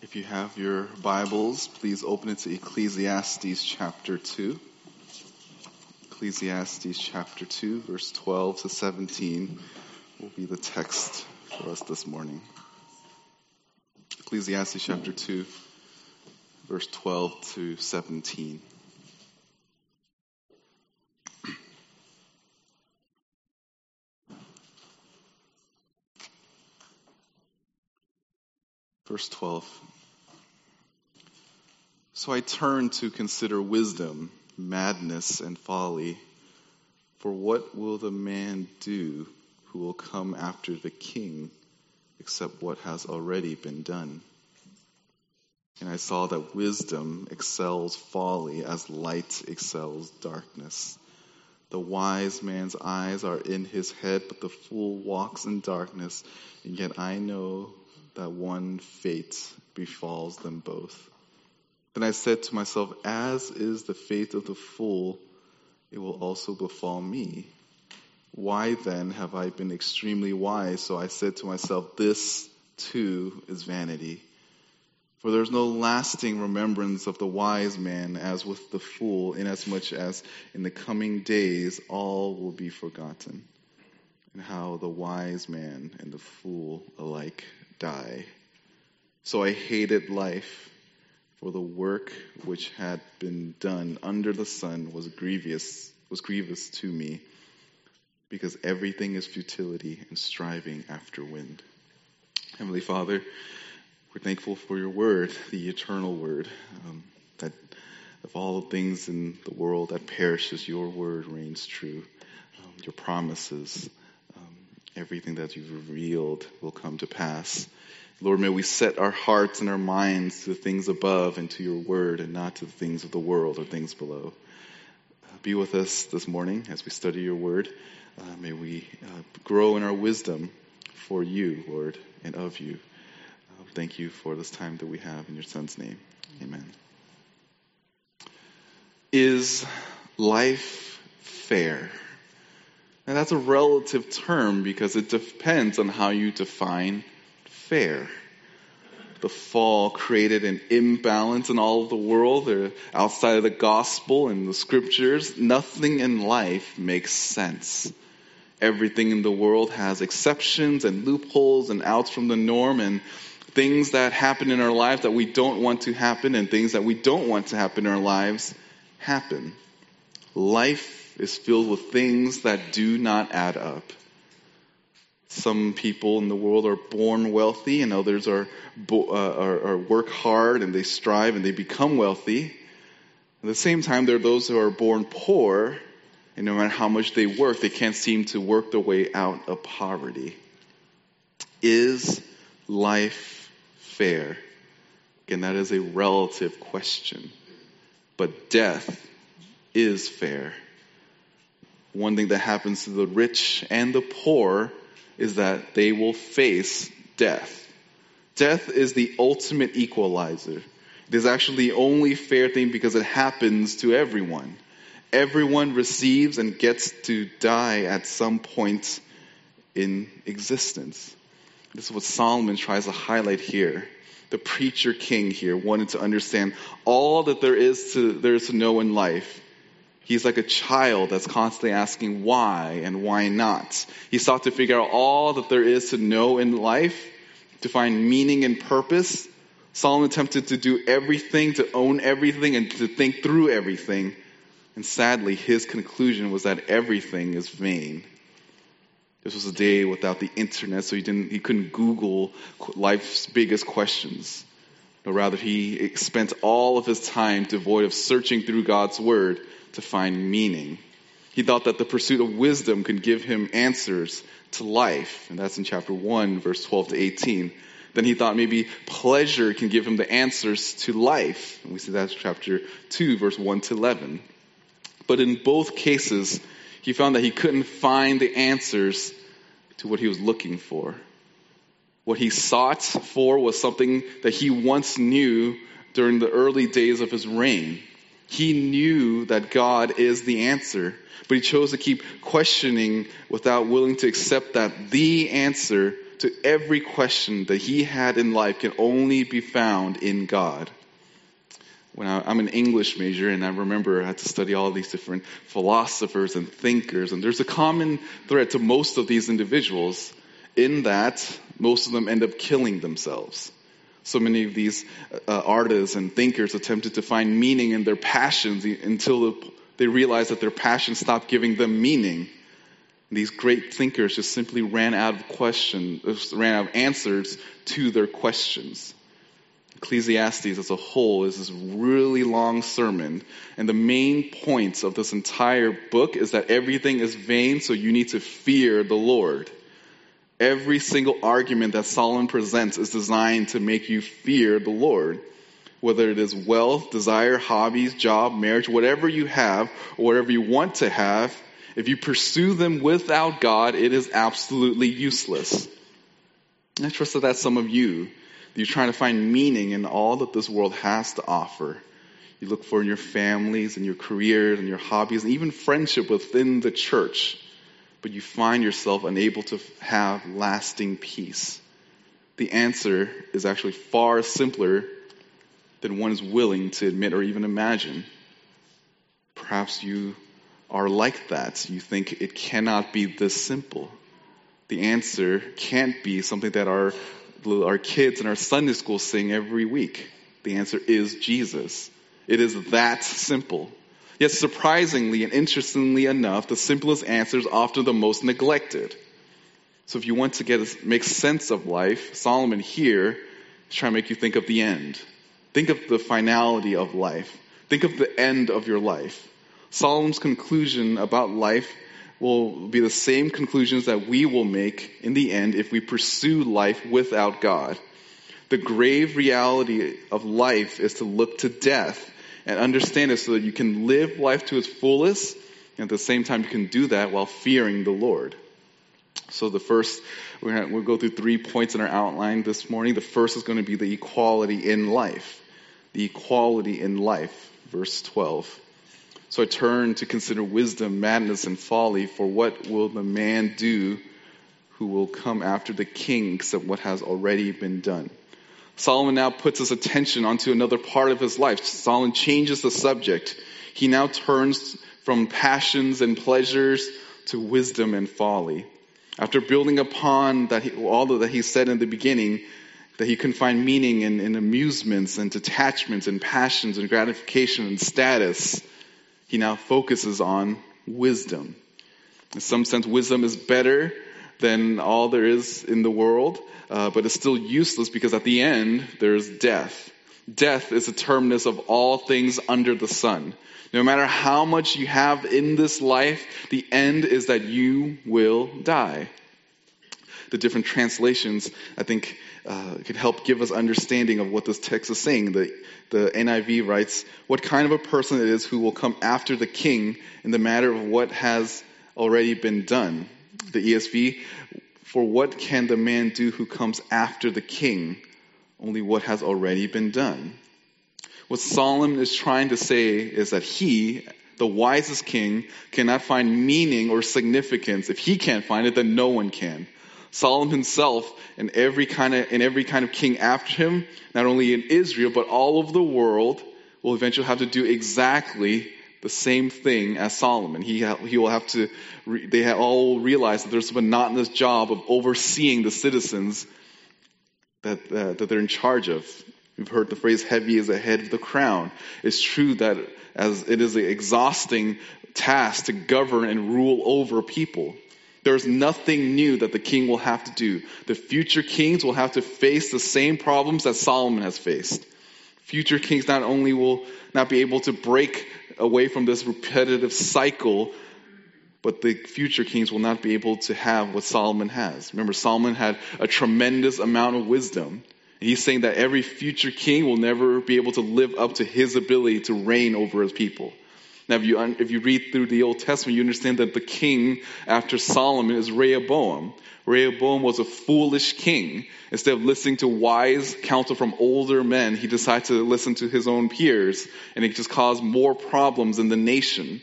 If you have your Bibles, please open it to Ecclesiastes chapter 2. Ecclesiastes chapter 2, verse 12 to 17 will be the text for us this morning. Ecclesiastes chapter 2, verse 12 to 17. Verse 12. So I turned to consider wisdom, madness, and folly. For what will the man do who will come after the king except what has already been done? And I saw that wisdom excels folly as light excels darkness. The wise man's eyes are in his head, but the fool walks in darkness. And yet I know that one fate befalls them both. Then I said to myself, As is the fate of the fool, it will also befall me. Why then have I been extremely wise? So I said to myself, This too is vanity. For there is no lasting remembrance of the wise man as with the fool, inasmuch as in the coming days all will be forgotten, and how the wise man and the fool alike die. So I hated life, for the work which had been done under the sun was grievous, was grievous to me, because everything is futility and striving after wind. Heavenly Father, we're thankful for your word, the eternal word, um, that of all the things in the world that perishes, your word reigns true. Um, your promises, everything that you've revealed will come to pass. Lord, may we set our hearts and our minds to the things above and to your word and not to the things of the world or things below. Uh, be with us this morning as we study your word. Uh, may we uh, grow in our wisdom for you, Lord, and of you. Uh, thank you for this time that we have in your son's name. Amen. Is life fair? And that's a relative term because it depends on how you define fair. The fall created an imbalance in all of the world, uh, outside of the gospel and the scriptures. Nothing in life makes sense. Everything in the world has exceptions and loopholes and outs from the norm and things that happen in our lives that we don't want to happen and things that we don't want to happen in our lives happen. Life is filled with things that do not add up. Some people in the world are born wealthy, and others are, uh, are, are work hard and they strive and they become wealthy. At the same time, there are those who are born poor, and no matter how much they work, they can't seem to work their way out of poverty. Is life fair? Again, that is a relative question. But death is fair one thing that happens to the rich and the poor is that they will face death. Death is the ultimate equalizer. It is actually the only fair thing because it happens to everyone. Everyone receives and gets to die at some point in existence. This is what Solomon tries to highlight here. The preacher king here wanted to understand all that there is to, there is to know in life He's like a child that's constantly asking why and why not. He sought to figure out all that there is to know in life, to find meaning and purpose. Solomon attempted to do everything, to own everything, and to think through everything. And sadly, his conclusion was that everything is vain. This was a day without the internet, so he didn't, he couldn't Google life's biggest questions. No, rather, he spent all of his time devoid of searching through God's word to find meaning. He thought that the pursuit of wisdom could give him answers to life, and that's in chapter 1, verse 12 to 18. Then he thought maybe pleasure can give him the answers to life, and we see that's chapter 2, verse 1 to 11. But in both cases, he found that he couldn't find the answers to what he was looking for. What he sought for was something that he once knew during the early days of his reign. He knew that God is the answer, but he chose to keep questioning without willing to accept that the answer to every question that he had in life can only be found in God. When I, am an English major, and I remember I had to study all these different philosophers and thinkers, and there's a common thread to most of these individuals in that most of them end up killing themselves. So many of these uh, artists and thinkers attempted to find meaning in their passions until they realized that their passions stopped giving them meaning. These great thinkers just simply ran out of questions, ran out of answers to their questions. Ecclesiastes as a whole is this really long sermon, and the main points of this entire book is that everything is vain, so you need to fear the Lord. Every single argument that Solomon presents is designed to make you fear the Lord. Whether it is wealth, desire, hobbies, job, marriage, whatever you have, or whatever you want to have, if you pursue them without God, it is absolutely useless. I trust that that's some of you. You're trying to find meaning in all that this world has to offer. You look for in your families and your careers and your hobbies and even friendship within the church, but you find yourself unable to have lasting peace. The answer is actually far simpler than one is willing to admit or even imagine. Perhaps you are like that. You think it cannot be this simple. The answer can't be something that our, our kids in our Sunday school sing every week. The answer is Jesus. It is that simple. Yet surprisingly and interestingly enough, the simplest answer is often the most neglected. So if you want to get make sense of life, Solomon here is trying to make you think of the end. Think of the finality of life. Think of the end of your life. Solomon's conclusion about life will be the same conclusions that we will make in the end if we pursue life without God. The grave reality of life is to look to death and understand it so that you can live life to its fullest and at the same time you can do that while fearing the Lord. So the first, we're we'll go through three points in our outline this morning. The first is going to be the equality in life. The equality in life, verse 12. So I turn to consider wisdom, madness, and folly, for what will the man do who will come after the king except what has already been done? Solomon now puts his attention onto another part of his life. Solomon changes the subject. He now turns from passions and pleasures to wisdom and folly. After building upon that he, all that he said in the beginning, that he can find meaning in, in amusements and detachments and passions and gratification and status, he now focuses on wisdom. In some sense, wisdom is better than all there is in the world, uh, but it's still useless because at the end, there's death. Death is the terminus of all things under the sun. No matter how much you have in this life, the end is that you will die. The different translations, I think, uh, can help give us understanding of what this text is saying. The, the NIV writes, What kind of a person it is who will come after the king in the matter of what has already been done. The ESV, For what can the man do who comes after the king? Only what has already been done. What Solomon is trying to say is that he, the wisest king, cannot find meaning or significance. If he can't find it, then no one can. Solomon himself and every kind of and every kind of king after him, not only in Israel but all over the world, will eventually have to do exactly the same thing as Solomon. He he will have to. They all realize that there's a monotonous job of overseeing the citizens that uh, that they're in charge of. We've heard the phrase "heavy is the head of the crown." It's true that as it is an exhausting task to govern and rule over people. There's nothing new that the king will have to do. The future kings will have to face the same problems that Solomon has faced. Future kings not only will not be able to break away from this repetitive cycle, but the future kings will not be able to have what Solomon has. Remember, Solomon had a tremendous amount of wisdom. He's saying that every future king will never be able to live up to his ability to reign over his people. Now, if you, if you read through the Old Testament, you understand that the king after Solomon is Rehoboam. Rehoboam was a foolish king. Instead of listening to wise counsel from older men, he decided to listen to his own peers, and it just caused more problems in the nation.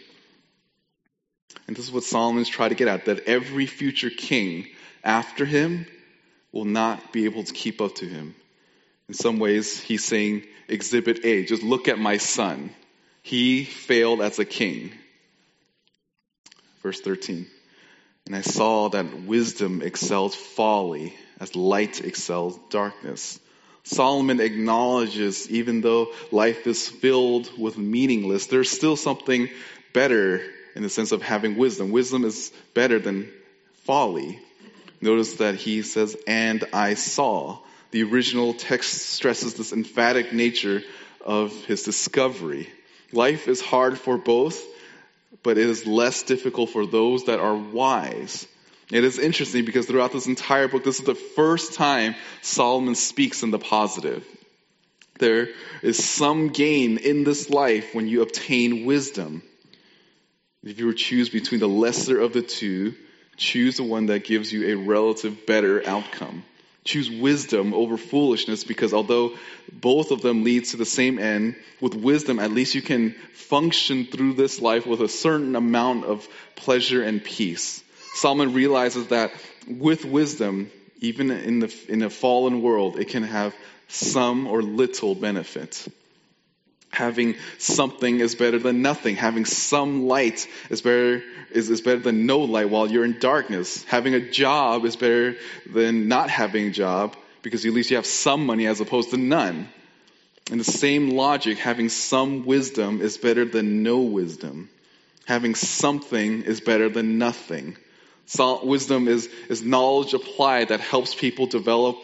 And this is what Solomon's trying to get at that every future king after him will not be able to keep up to him. In some ways, he's saying, Exhibit A, just look at my son. He failed as a king. Verse 13. And I saw that wisdom excels folly as light excels darkness. Solomon acknowledges even though life is filled with meaningless, there's still something better in the sense of having wisdom. Wisdom is better than folly. Notice that he says, and I saw. The original text stresses this emphatic nature of his discovery. Life is hard for both, but it is less difficult for those that are wise. It is interesting because throughout this entire book, this is the first time Solomon speaks in the positive. There is some gain in this life when you obtain wisdom. If you were to choose between the lesser of the two, choose the one that gives you a relative better outcome. Choose wisdom over foolishness because although both of them lead to the same end, with wisdom at least you can function through this life with a certain amount of pleasure and peace. Solomon realizes that with wisdom, even in the in a fallen world, it can have some or little benefit. Having something is better than nothing. Having some light is better is, is better than no light while you're in darkness. Having a job is better than not having a job because at least you have some money as opposed to none. In the same logic, having some wisdom is better than no wisdom. Having something is better than nothing. So Wisdom is, is knowledge applied that helps people develop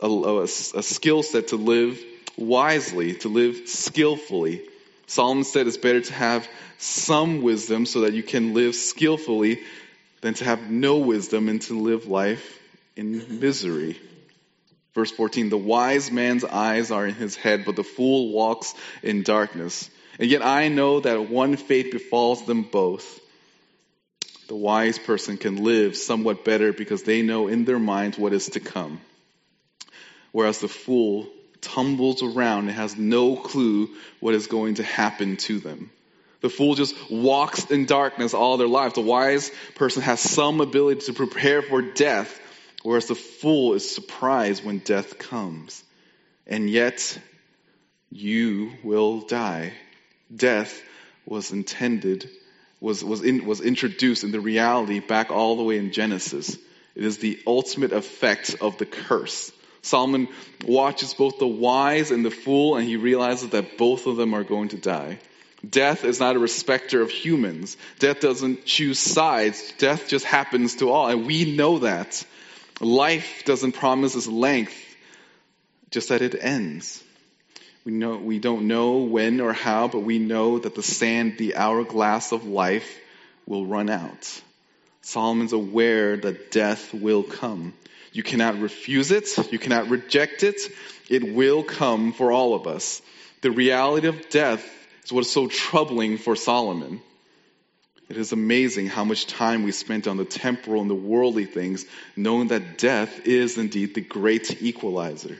a, a, a skill set to live wisely, to live skillfully. Solomon said it's better to have some wisdom so that you can live skillfully than to have no wisdom and to live life in misery. Verse 14, the wise man's eyes are in his head, but the fool walks in darkness. And yet I know that one fate befalls them both the wise person can live somewhat better because they know in their minds what is to come. Whereas the fool tumbles around and has no clue what is going to happen to them. The fool just walks in darkness all their life. The wise person has some ability to prepare for death, whereas the fool is surprised when death comes. And yet, you will die. Death was intended was, was, in, was introduced in the reality back all the way in Genesis. It is the ultimate effect of the curse. Solomon watches both the wise and the fool, and he realizes that both of them are going to die. Death is not a respecter of humans. Death doesn't choose sides. Death just happens to all, and we know that. Life doesn't promise its length, just that it ends. We know we don't know when or how, but we know that the sand, the hourglass of life, will run out. Solomon's aware that death will come. You cannot refuse it. You cannot reject it. It will come for all of us. The reality of death is what is so troubling for Solomon. It is amazing how much time we spent on the temporal and the worldly things, knowing that death is indeed the great equalizer.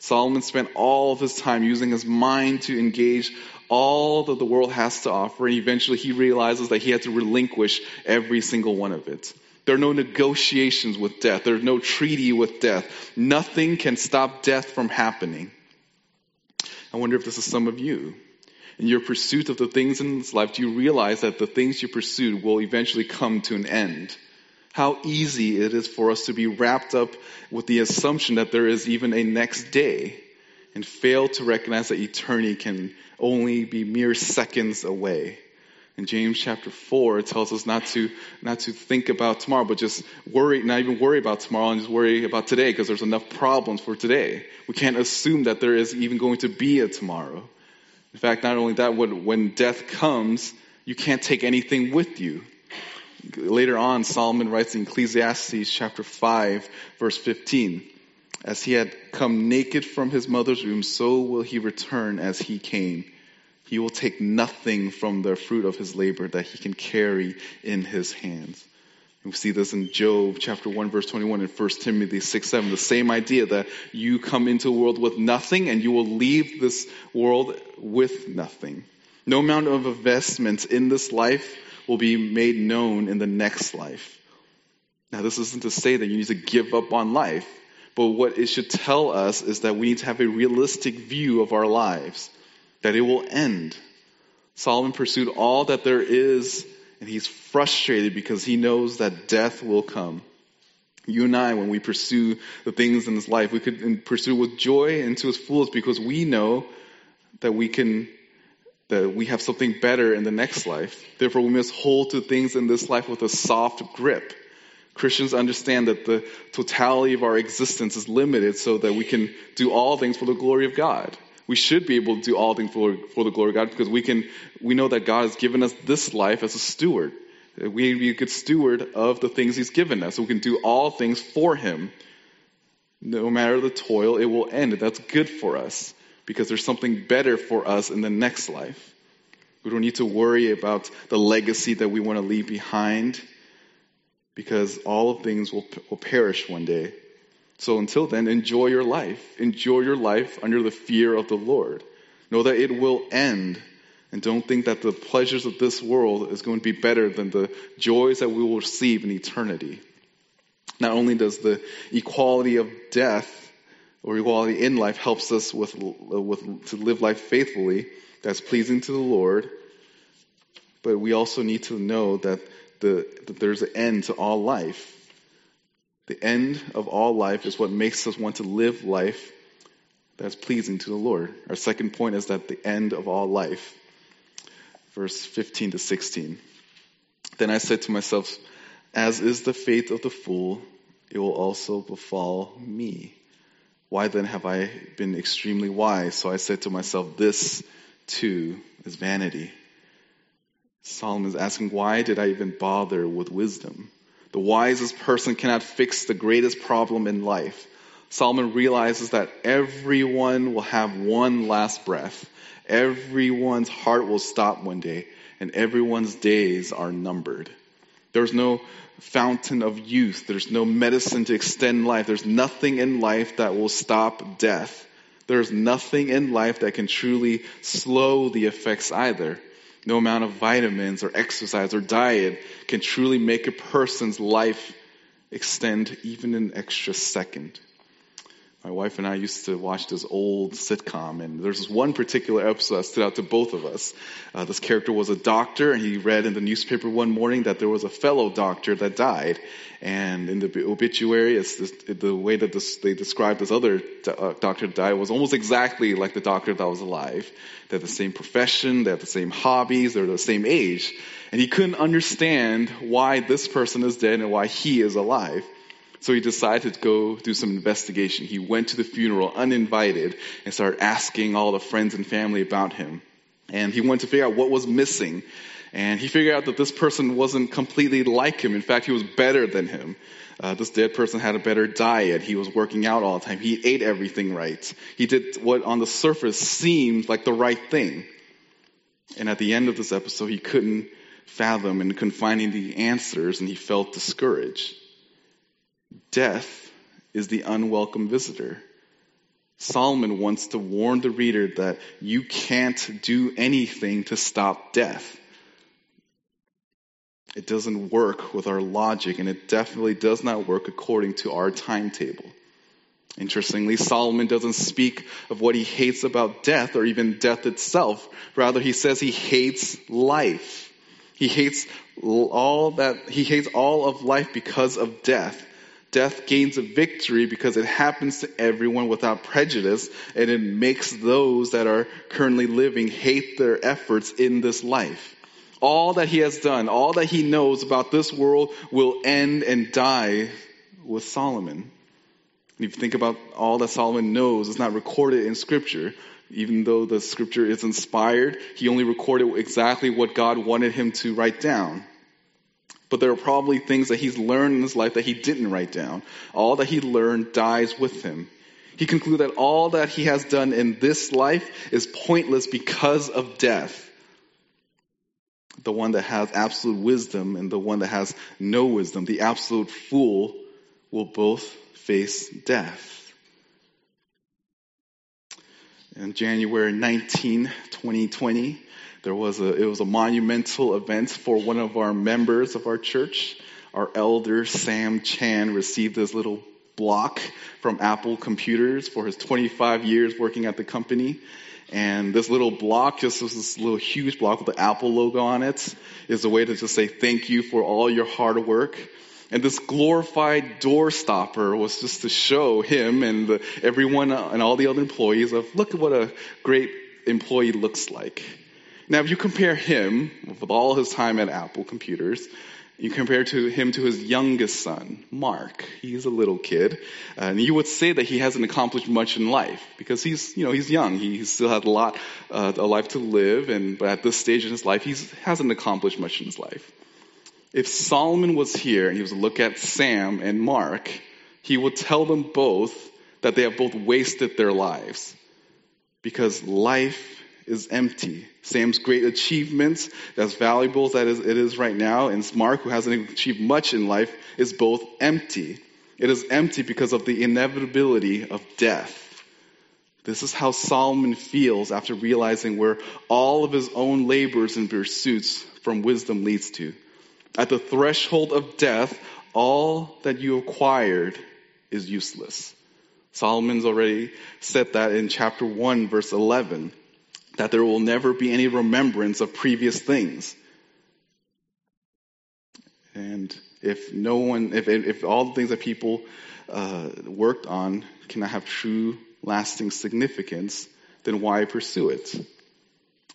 Solomon spent all of his time using his mind to engage all that the world has to offer, and eventually he realizes that he had to relinquish every single one of it. There are no negotiations with death. There's no treaty with death. Nothing can stop death from happening. I wonder if this is some of you. In your pursuit of the things in this life, do you realize that the things you pursued will eventually come to an end? how easy it is for us to be wrapped up with the assumption that there is even a next day and fail to recognize that eternity can only be mere seconds away. In James chapter 4, it tells us not to, not to think about tomorrow, but just worry, not even worry about tomorrow and just worry about today because there's enough problems for today. We can't assume that there is even going to be a tomorrow. In fact, not only that, when, when death comes, you can't take anything with you. Later on, Solomon writes in Ecclesiastes chapter 5, verse 15, As he had come naked from his mother's womb, so will he return as he came. He will take nothing from the fruit of his labor that he can carry in his hands. we see this in Job chapter 1 verse 21 and 1 Timothy 6 7. The same idea that you come into the world with nothing and you will leave this world with nothing. No amount of investments in this life will be made known in the next life. Now, this isn't to say that you need to give up on life, But what it should tell us is that we need to have a realistic view of our lives, that it will end. Solomon pursued all that there is, and he's frustrated because he knows that death will come. You and I, when we pursue the things in this life, we could pursue with joy and to its fullest because we know that we can, that we have something better in the next life. Therefore, we must hold to things in this life with a soft grip. Christians understand that the totality of our existence is limited so that we can do all things for the glory of God. We should be able to do all things for, for the glory of God because we can, we know that God has given us this life as a steward. We be a good steward of the things He's given us. So we can do all things for Him. No matter the toil, it will end. That's good for us because there's something better for us in the next life. We don't need to worry about the legacy that we want to leave behind because all of things will, will perish one day. So until then, enjoy your life. Enjoy your life under the fear of the Lord. Know that it will end and don't think that the pleasures of this world is going to be better than the joys that we will receive in eternity. Not only does the equality of death or equality in life helps us with, uh, with to live life faithfully, that's pleasing to the Lord, but we also need to know that, the, that there's an end to all life. The end of all life is what makes us want to live life that's pleasing to the Lord. Our second point is that the end of all life verse 15 to 16. Then I said to myself, As is the fate of the fool, it will also befall me. Why then have I been extremely wise? So I said to myself, This too is vanity. Solomon is asking, Why did I even bother with wisdom? The wisest person cannot fix the greatest problem in life. Solomon realizes that everyone will have one last breath. Everyone's heart will stop one day, and everyone's days are numbered. There's no fountain of youth. There's no medicine to extend life. There's nothing in life that will stop death. There's nothing in life that can truly slow the effects either. No amount of vitamins or exercise or diet can truly make a person's life extend even an extra second my wife and I used to watch this old sitcom, and there's this one particular episode that stood out to both of us. Uh, this character was a doctor, and he read in the newspaper one morning that there was a fellow doctor that died. And in the obituary, it's this, the way that this, they described this other uh, doctor that died was almost exactly like the doctor that was alive. They had the same profession, they had the same hobbies, they're the same age. And he couldn't understand why this person is dead and why he is alive. So he decided to go do some investigation. He went to the funeral uninvited and started asking all the friends and family about him. And he wanted to figure out what was missing. And he figured out that this person wasn't completely like him. In fact, he was better than him. Uh, this dead person had a better diet. He was working out all the time. He ate everything right. He did what on the surface seemed like the right thing. And at the end of this episode, he couldn't fathom and couldn't find any answers and he felt discouraged. Death is the unwelcome visitor. Solomon wants to warn the reader that you can't do anything to stop death. It doesn't work with our logic, and it definitely does not work according to our timetable. Interestingly, Solomon doesn't speak of what he hates about death or even death itself. Rather, he says he hates life. He hates all that, he hates all of life because of death. Death gains a victory because it happens to everyone without prejudice, and it makes those that are currently living hate their efforts in this life. All that he has done, all that he knows about this world will end and die with Solomon. If you think about all that Solomon knows, it's not recorded in Scripture. Even though the Scripture is inspired, he only recorded exactly what God wanted him to write down. But there are probably things that he's learned in his life that he didn't write down. All that he learned dies with him. He concludes that all that he has done in this life is pointless because of death. The one that has absolute wisdom and the one that has no wisdom, the absolute fool, will both face death. In January 19, 2020, there was a, it was a monumental event for one of our members of our church. Our elder, Sam Chan, received this little block from Apple Computers for his 25 years working at the company. And this little block, just this little huge block with the Apple logo on it, is a way to just say thank you for all your hard work. And this glorified door stopper was just to show him and the, everyone and all the other employees of look at what a great employee looks like. Now, if you compare him with all his time at Apple Computers, you compare to him to his youngest son, Mark. He's a little kid, and you would say that he hasn't accomplished much in life because he's, you know, he's young. He still has a lot, uh, life to live, and but at this stage in his life, he hasn't accomplished much in his life. If Solomon was here and he was to look at Sam and Mark, he would tell them both that they have both wasted their lives because life is empty. Sam's great achievements, as valuable as it is right now, and Mark, who hasn't achieved much in life, is both empty. It is empty because of the inevitability of death. This is how Solomon feels after realizing where all of his own labors and pursuits from wisdom leads to. At the threshold of death, all that you acquired is useless. Solomon's already said that in chapter 1, verse 11 that there will never be any remembrance of previous things. And if no one, if, if all the things that people uh, worked on cannot have true, lasting significance, then why pursue it?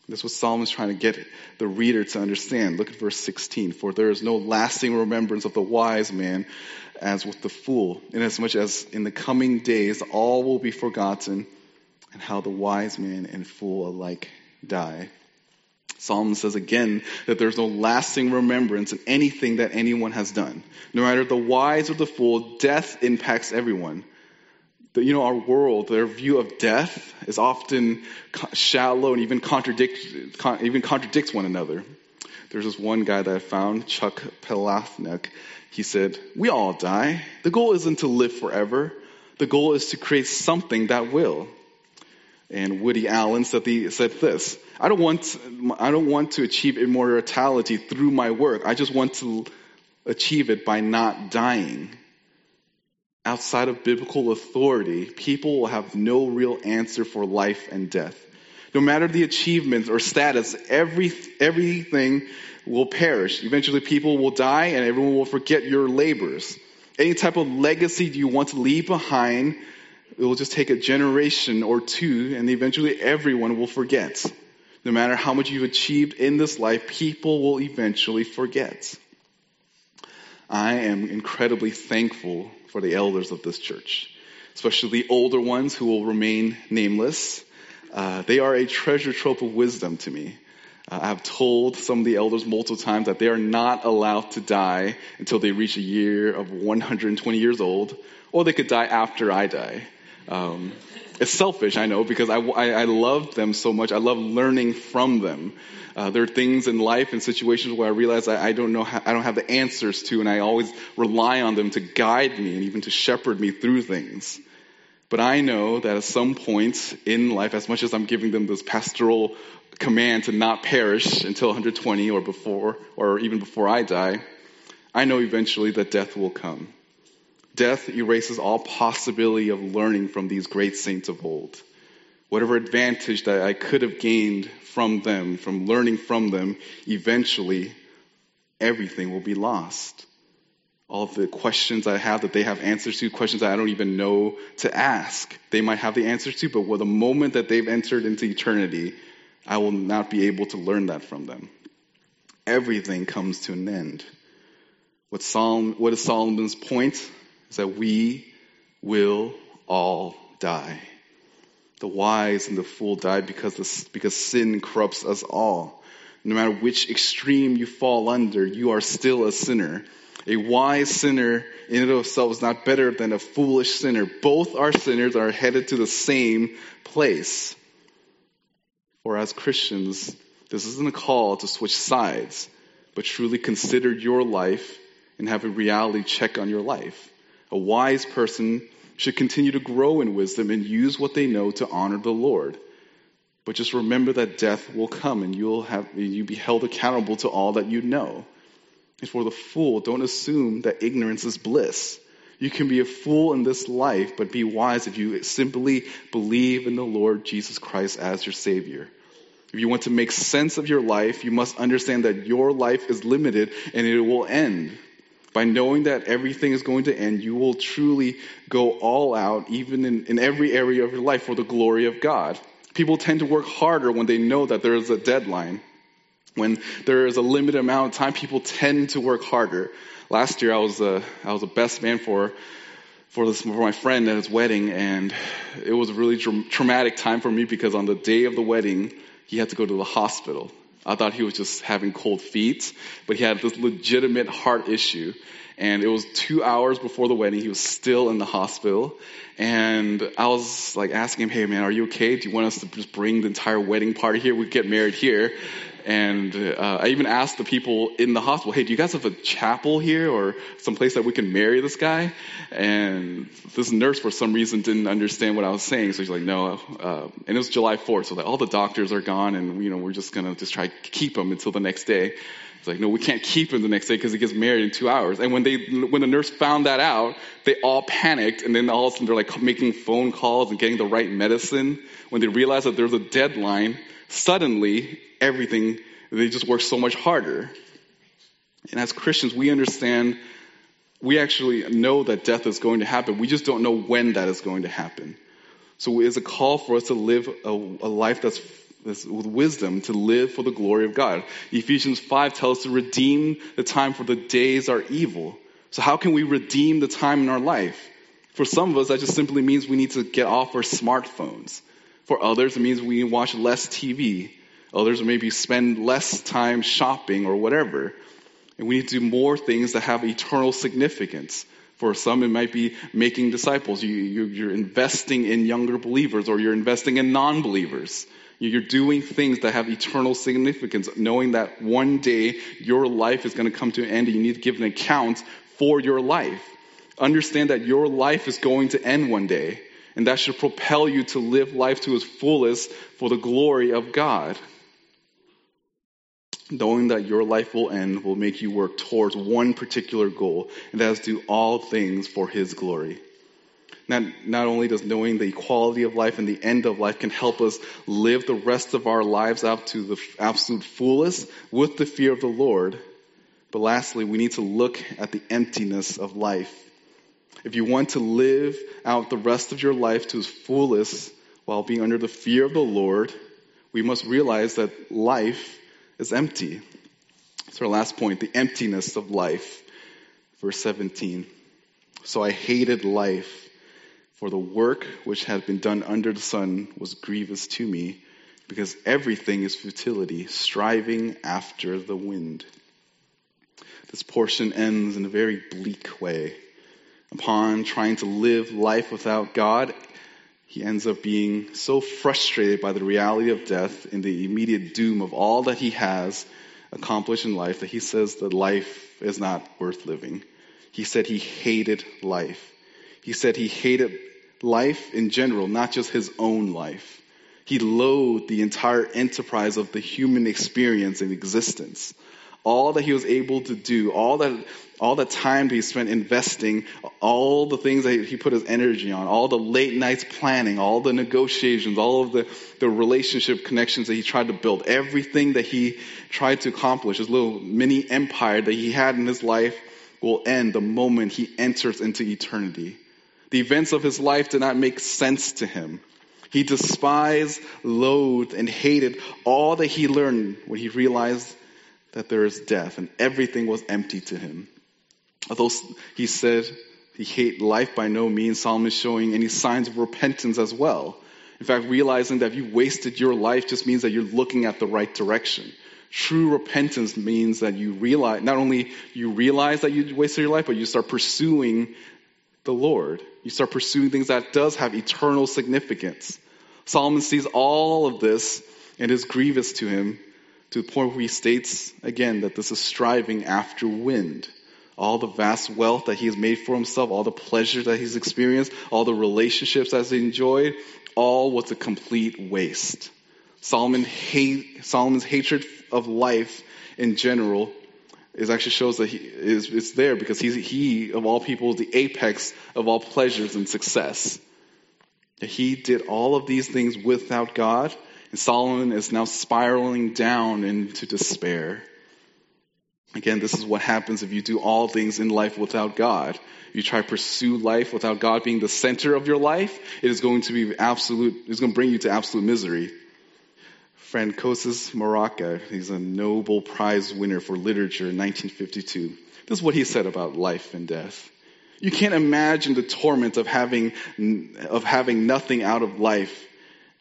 This was Solomon's trying to get the reader to understand. Look at verse 16. For there is no lasting remembrance of the wise man as with the fool, inasmuch as in the coming days all will be forgotten and how the wise man and fool alike die. Solomon says again that there's no lasting remembrance in anything that anyone has done. No matter the wise or the fool, death impacts everyone. But you know, our world, their view of death is often shallow and even contradict, even contradicts one another. There's this one guy that I found, Chuck Palahniuk. He said, "We all die. The goal isn't to live forever. The goal is to create something that will." And Woody Allen said, the, said this, I don't, want, I don't want to achieve immortality through my work. I just want to achieve it by not dying. Outside of biblical authority, people will have no real answer for life and death. No matter the achievements or status, every, everything will perish. Eventually people will die and everyone will forget your labors. Any type of legacy you want to leave behind it will just take a generation or two, and eventually everyone will forget. No matter how much you've achieved in this life, people will eventually forget. I am incredibly thankful for the elders of this church, especially the older ones who will remain nameless. Uh, they are a treasure trove of wisdom to me. Uh, I've told some of the elders multiple times that they are not allowed to die until they reach a year of 120 years old, or they could die after I die. Um, it's selfish, I know, because I, I, I, love them so much. I love learning from them. Uh, there are things in life and situations where I realize I, I don't know, how, I don't have the answers to, and I always rely on them to guide me and even to shepherd me through things. But I know that at some point in life, as much as I'm giving them this pastoral command to not perish until 120 or before, or even before I die, I know eventually that death will come. Death erases all possibility of learning from these great saints of old. Whatever advantage that I could have gained from them, from learning from them, eventually everything will be lost. All the questions I have that they have answers to, questions that I don't even know to ask, they might have the answers to, but with the moment that they've entered into eternity, I will not be able to learn that from them. Everything comes to an end. What, Solomon, what is Solomon's point? Is that we will all die. The wise and the fool die because, because sin corrupts us all. No matter which extreme you fall under, you are still a sinner. A wise sinner in and of itself is not better than a foolish sinner. Both our sinners are headed to the same place. For as Christians, this isn't a call to switch sides, but truly consider your life and have a reality check on your life. A wise person should continue to grow in wisdom and use what they know to honor the Lord. But just remember that death will come and you'll have, you'll be held accountable to all that you know. And for the fool, don't assume that ignorance is bliss. You can be a fool in this life, but be wise if you simply believe in the Lord Jesus Christ as your Savior. If you want to make sense of your life, you must understand that your life is limited and it will end. By knowing that everything is going to end, you will truly go all out, even in, in every area of your life, for the glory of God. People tend to work harder when they know that there is a deadline. When there is a limited amount of time, people tend to work harder. Last year, I was a, I was a best man for for this for my friend at his wedding, and it was a really tra- traumatic time for me because on the day of the wedding, he had to go to the hospital. I thought he was just having cold feet, but he had this legitimate heart issue. And it was two hours before the wedding. He was still in the hospital. And I was like asking him, hey man, are you okay? Do you want us to just bring the entire wedding party here? We get married here. And uh, I even asked the people in the hospital, hey, do you guys have a chapel here or some place that we can marry this guy? And this nurse, for some reason, didn't understand what I was saying. So she's like, no. Uh, and it was July 4th, so all the doctors are gone, and you know we're just gonna just try to keep him until the next day. It's like, no, we can't keep him the next day because he gets married in two hours. And when they, when the nurse found that out, they all panicked, and then all of a sudden they're like making phone calls and getting the right medicine. When they realized that there was a deadline, suddenly everything, they just work so much harder. And as Christians, we understand, we actually know that death is going to happen. We just don't know when that is going to happen. So it's a call for us to live a, a life that's, with wisdom, to live for the glory of God. Ephesians 5 tells us to redeem the time for the days are evil. So how can we redeem the time in our life? For some of us, that just simply means we need to get off our smartphones. For others, it means we watch less TV. Others maybe spend less time shopping or whatever. And we need to do more things that have eternal significance. For some, it might be making disciples. You, are investing in younger believers or you're investing in non believers. You're doing things that have eternal significance, knowing that one day your life is going to come to an end and you need to give an account for your life. Understand that your life is going to end one day, and that should propel you to live life to its fullest for the glory of God knowing that your life will end will make you work towards one particular goal, and that is to do all things for His glory. Not, not only does knowing the equality of life and the end of life can help us live the rest of our lives out to the absolute fullest with the fear of the Lord, but lastly, we need to look at the emptiness of life. If you want to live out the rest of your life to its fullest while being under the fear of the Lord, we must realize that life is empty. So, our last point the emptiness of life. Verse 17. So I hated life, for the work which had been done under the sun was grievous to me, because everything is futility, striving after the wind. This portion ends in a very bleak way. Upon trying to live life without God, he ends up being so frustrated by the reality of death and the immediate doom of all that he has accomplished in life that he says that life is not worth living. He said he hated life. He said he hated life in general, not just his own life. He loathed the entire enterprise of the human experience and existence all that he was able to do, all that, all the time he spent investing, all the things that he put his energy on, all the late nights planning, all the negotiations, all of the, the relationship connections that he tried to build, everything that he tried to accomplish, his little mini empire that he had in his life will end the moment he enters into eternity. The events of his life did not make sense to him. He despised, loathed, and hated all that he learned when he realized that there is death, and everything was empty to him. Although he said he hated life by no means, Solomon is showing any signs of repentance as well. In fact, realizing that if you wasted your life just means that you're looking at the right direction. True repentance means that you realize, not only you realize that you wasted your life, but you start pursuing the Lord. You start pursuing things that does have eternal significance. Solomon sees all of this and is grievous to him to the point where he states again that this is striving after wind. All the vast wealth that he has made for himself, all the pleasure that he's experienced, all the relationships that he enjoyed, all was a complete waste. Solomon hate, Solomon's hatred of life in general it actually shows that he is it's there because he's he of all people is the apex of all pleasures and success. He did all of these things without God, and Solomon is now spiraling down into despair. Again, this is what happens if you do all things in life without God. You try to pursue life without God being the center of your life, it is going to be absolute, it's going to bring you to absolute misery. Francois Mauriac, he's a Nobel Prize winner for literature in 1952. This is what he said about life and death. You can't imagine the torment of having, of having nothing out of life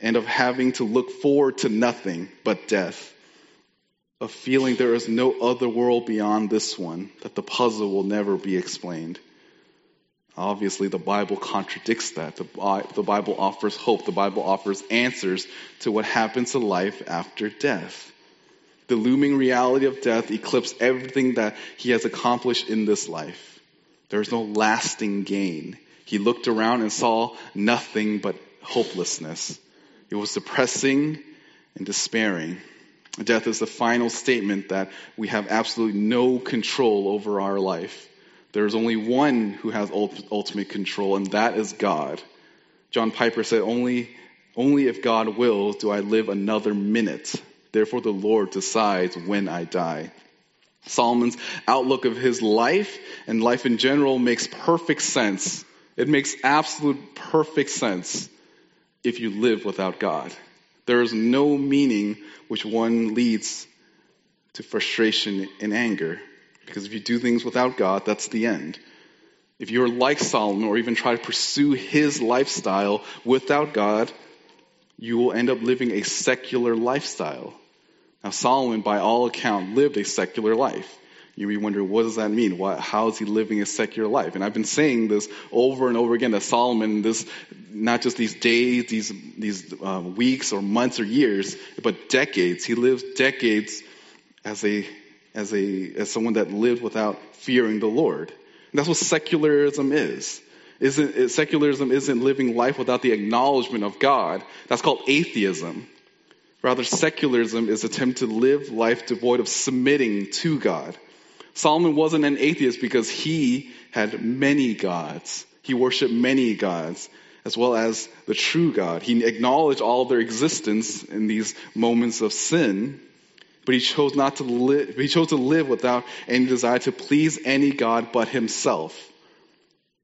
and of having to look forward to nothing but death. Of feeling there is no other world beyond this one, that the puzzle will never be explained. Obviously, the Bible contradicts that. The Bible offers hope. The Bible offers answers to what happens to life after death. The looming reality of death eclipses everything that he has accomplished in this life. There is no lasting gain. He looked around and saw nothing but hopelessness. It was depressing and despairing. Death is the final statement that we have absolutely no control over our life. There is only one who has ultimate control, and that is God. John Piper said, only, only if God wills do I live another minute. Therefore, the Lord decides when I die. Solomon's outlook of his life and life in general makes perfect sense. It makes absolute perfect sense if you live without God. There is no meaning which one leads to frustration and anger. Because if you do things without God, that's the end. If you're like Solomon or even try to pursue his lifestyle without God, you will end up living a secular lifestyle. Now, Solomon, by all account, lived a secular life. You may wonder, what does that mean? Why, how is he living a secular life? And I've been saying this over and over again that Solomon, this, not just these days, these, these uh, weeks or months or years, but decades. He lives decades as a as a as someone that lived without fearing the Lord. And that's what secularism is. Isn't secularism isn't living life without the acknowledgement of God. That's called atheism. Rather, secularism is attempt to live life devoid of submitting to God. Solomon wasn't an atheist because he had many gods. He worshiped many gods, as well as the true God. He acknowledged all their existence in these moments of sin, but he chose not to live, he chose to live without any desire to please any God but himself.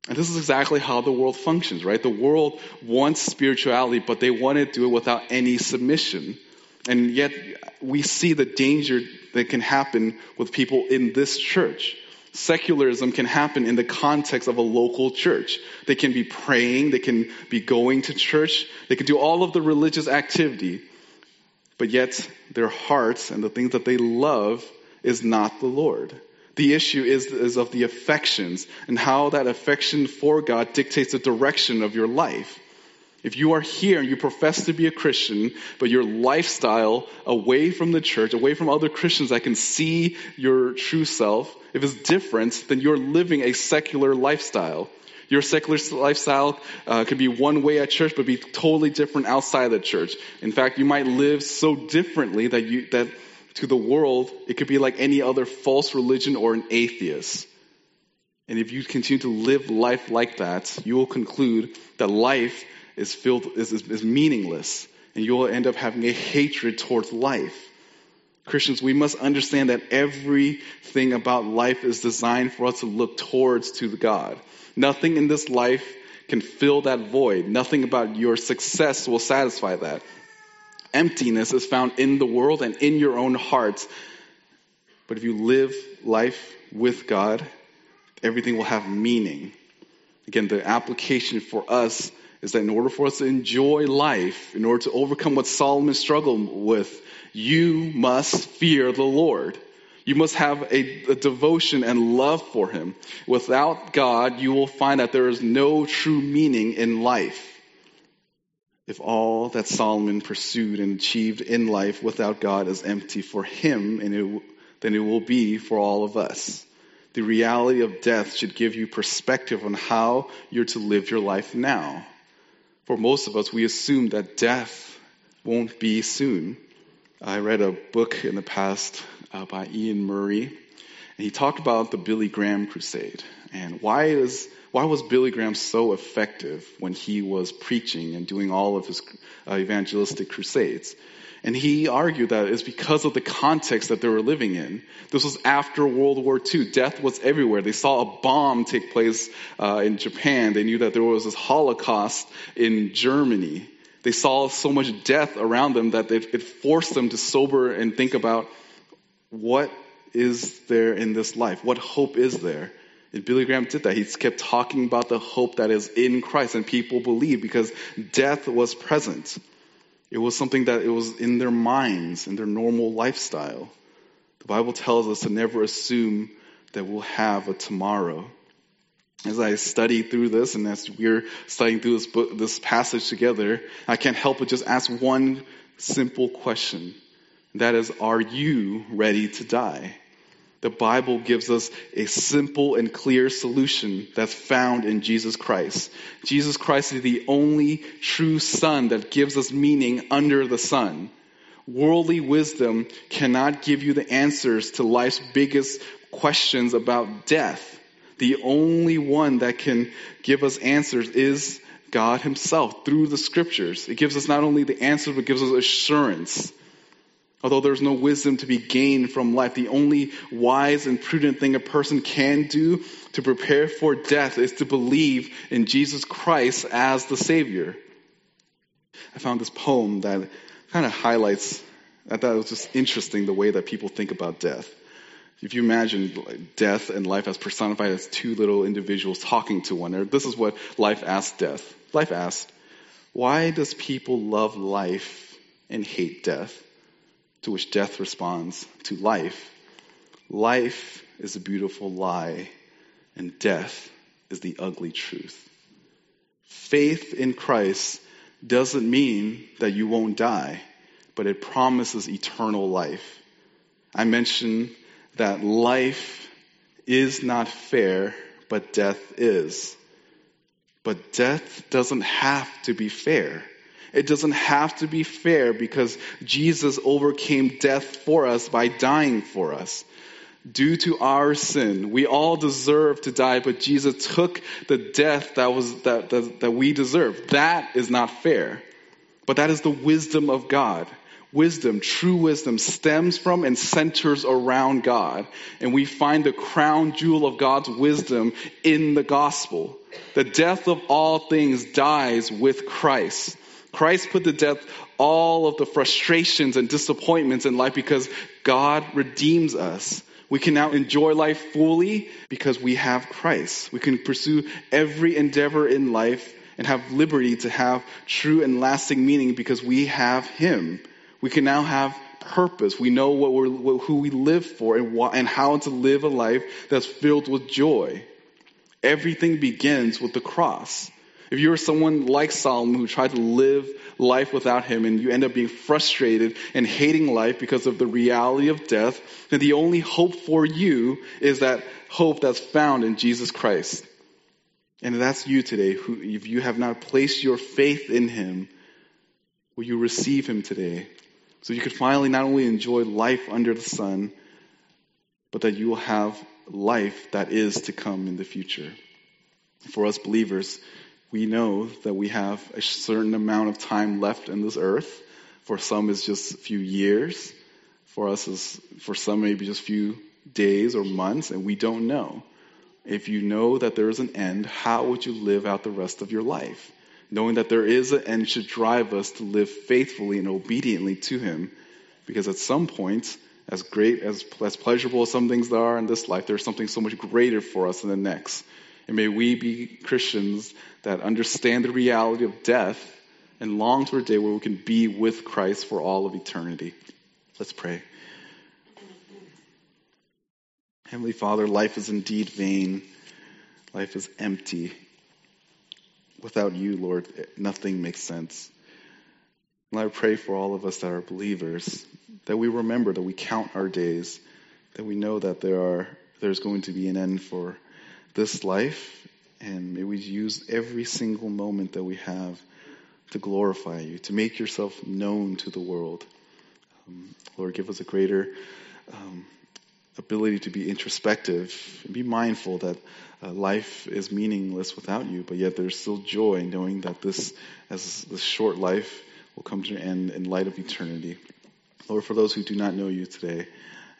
And this is exactly how the world functions, right? The world wants spirituality, but they want to do it without any submission. And yet we see the danger that can happen with people in this church. Secularism can happen in the context of a local church. They can be praying, they can be going to church, they can do all of the religious activity, but yet their hearts and the things that they love is not the Lord. The issue is, is of the affections and how that affection for God dictates the direction of your life. If you are here and you profess to be a Christian, but your lifestyle away from the church, away from other Christians that can see your true self, if it's different, then you're living a secular lifestyle. Your secular lifestyle uh, could be one way at church, but be totally different outside the church. In fact, you might live so differently that you that to the world it could be like any other false religion or an atheist. And if you continue to live life like that, you will conclude that life is filled is, is, is meaningless, and you will end up having a hatred towards life. Christians, we must understand that everything about life is designed for us to look towards to God. Nothing in this life can fill that void. Nothing about your success will satisfy that. Emptiness is found in the world and in your own hearts. But if you live life with God, everything will have meaning. Again, the application for us is that in order for us to enjoy life, in order to overcome what Solomon struggled with, you must fear the Lord. You must have a, a, devotion and love for Him. Without God, you will find that there is no true meaning in life. If all that Solomon pursued and achieved in life without God is empty for him, and it, then it will be for all of us. The reality of death should give you perspective on how you're to live your life now. For most of us, we assume that death won't be soon. I read a book in the past uh, by Iain Murray, And he talked about the Billy Graham crusade and why is why was Billy Graham so effective when he was preaching and doing all of his uh, evangelistic crusades? And he argued that it's because of the context that they were living in. This was after World War II. Death was everywhere. They saw a bomb take place uh, in Japan. They knew that there was this Holocaust in Germany. They saw so much death around them that it, it forced them to sober and think about what is there in this life? What hope is there? And Billy Graham did that. He kept talking about the hope that is in Christ, and people believed because death was present. It was something that it was in their minds, in their normal lifestyle. The Bible tells us to never assume that we'll have a tomorrow. As I study through this, and as we're studying through this book, this passage together, I can't help but just ask one simple question. That is, are you ready to die? The Bible gives us a simple and clear solution that's found in Jesus Christ. Jesus Christ is the only true Son that gives us meaning under the sun. Worldly wisdom cannot give you the answers to life's biggest questions about death. The only one that can give us answers is God Himself through the scriptures. It gives us not only the answers, but gives us assurance. Although there's no wisdom to be gained from life, the only wise and prudent thing a person can do to prepare for death is to believe in Jesus Christ as the Savior. I found this poem that kind of highlights, I thought it was just interesting the way that people think about death. If you imagine death and life as personified as two little individuals talking to one another, this is what life asks death. Life asks, why does people love life and hate death? To which death responds to life. Life is a beautiful lie, and death is the ugly truth. Faith in Christ doesn't mean that you won't die, but it promises eternal life. I mentioned that life is not fair, but death is. But death doesn't have to be fair. It doesn't have to be fair because Jesus overcame death for us by dying for us. Due to our sin, we all deserve to die, but Jesus took the death that was that, that, that we deserve. That is not fair. But that is the wisdom of God. Wisdom, true wisdom, stems from and centers around God. And we find the crown jewel of God's wisdom in the gospel. The death of all things dies with Christ. Christ put to death all of the frustrations and disappointments in life because God redeems us. We can now enjoy life fully because we have Christ. We can pursue every endeavor in life and have liberty to have true and lasting meaning because we have Him. We can now have purpose. We know what we're, who we live for and, what, and how to live a life that's filled with joy. Everything begins with the cross. If you're someone like Solomon who tried to live life without him and you end up being frustrated and hating life because of the reality of death, then the only hope for you is that hope that's found in Jesus Christ. And that's you today, who, if you have not placed your faith in him, will you receive him today? So you could finally not only enjoy life under the sun, but that you will have life that is to come in the future. For us believers, we know that we have a certain amount of time left in this earth. For some, it's just a few years. For us, is for some, maybe just a few days or months, and we don't know. If you know that there is an end, how would you live out the rest of your life? Knowing that there is an end should drive us to live faithfully and obediently to Him. Because at some point, as great, as, as pleasurable as some things are in this life, there's something so much greater for us in the next. And may we be Christians that understand the reality of death and long for a day where we can be with Christ for all of eternity. Let's pray. Heavenly Father, life is indeed vain. Life is empty. Without you, Lord, nothing makes sense. And I pray for all of us that are believers that we remember that we count our days, that we know that there are there's going to be an end for this life, and may we use every single moment that we have to glorify you, to make yourself known to the world. Um, Lord, give us a greater um, ability to be introspective and be mindful that uh, life is meaningless without you, but yet there's still joy knowing that this, as this short life, will come to an end in light of eternity. Lord, for those who do not know you today,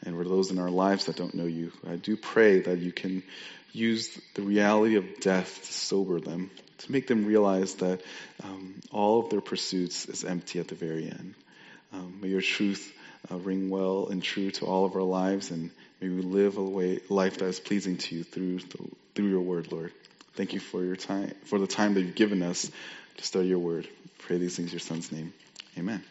and for those in our lives that don't know you, I do pray that you can use the reality of death to sober them, to make them realize that um, all of their pursuits is empty at the very end. Um, may your truth uh, ring well and true to all of our lives, and may we live a way, life that is pleasing to you through the, through your word, Lord. Thank you for your time, for the time that you've given us to study your word. Pray these things in your son's name. Amen.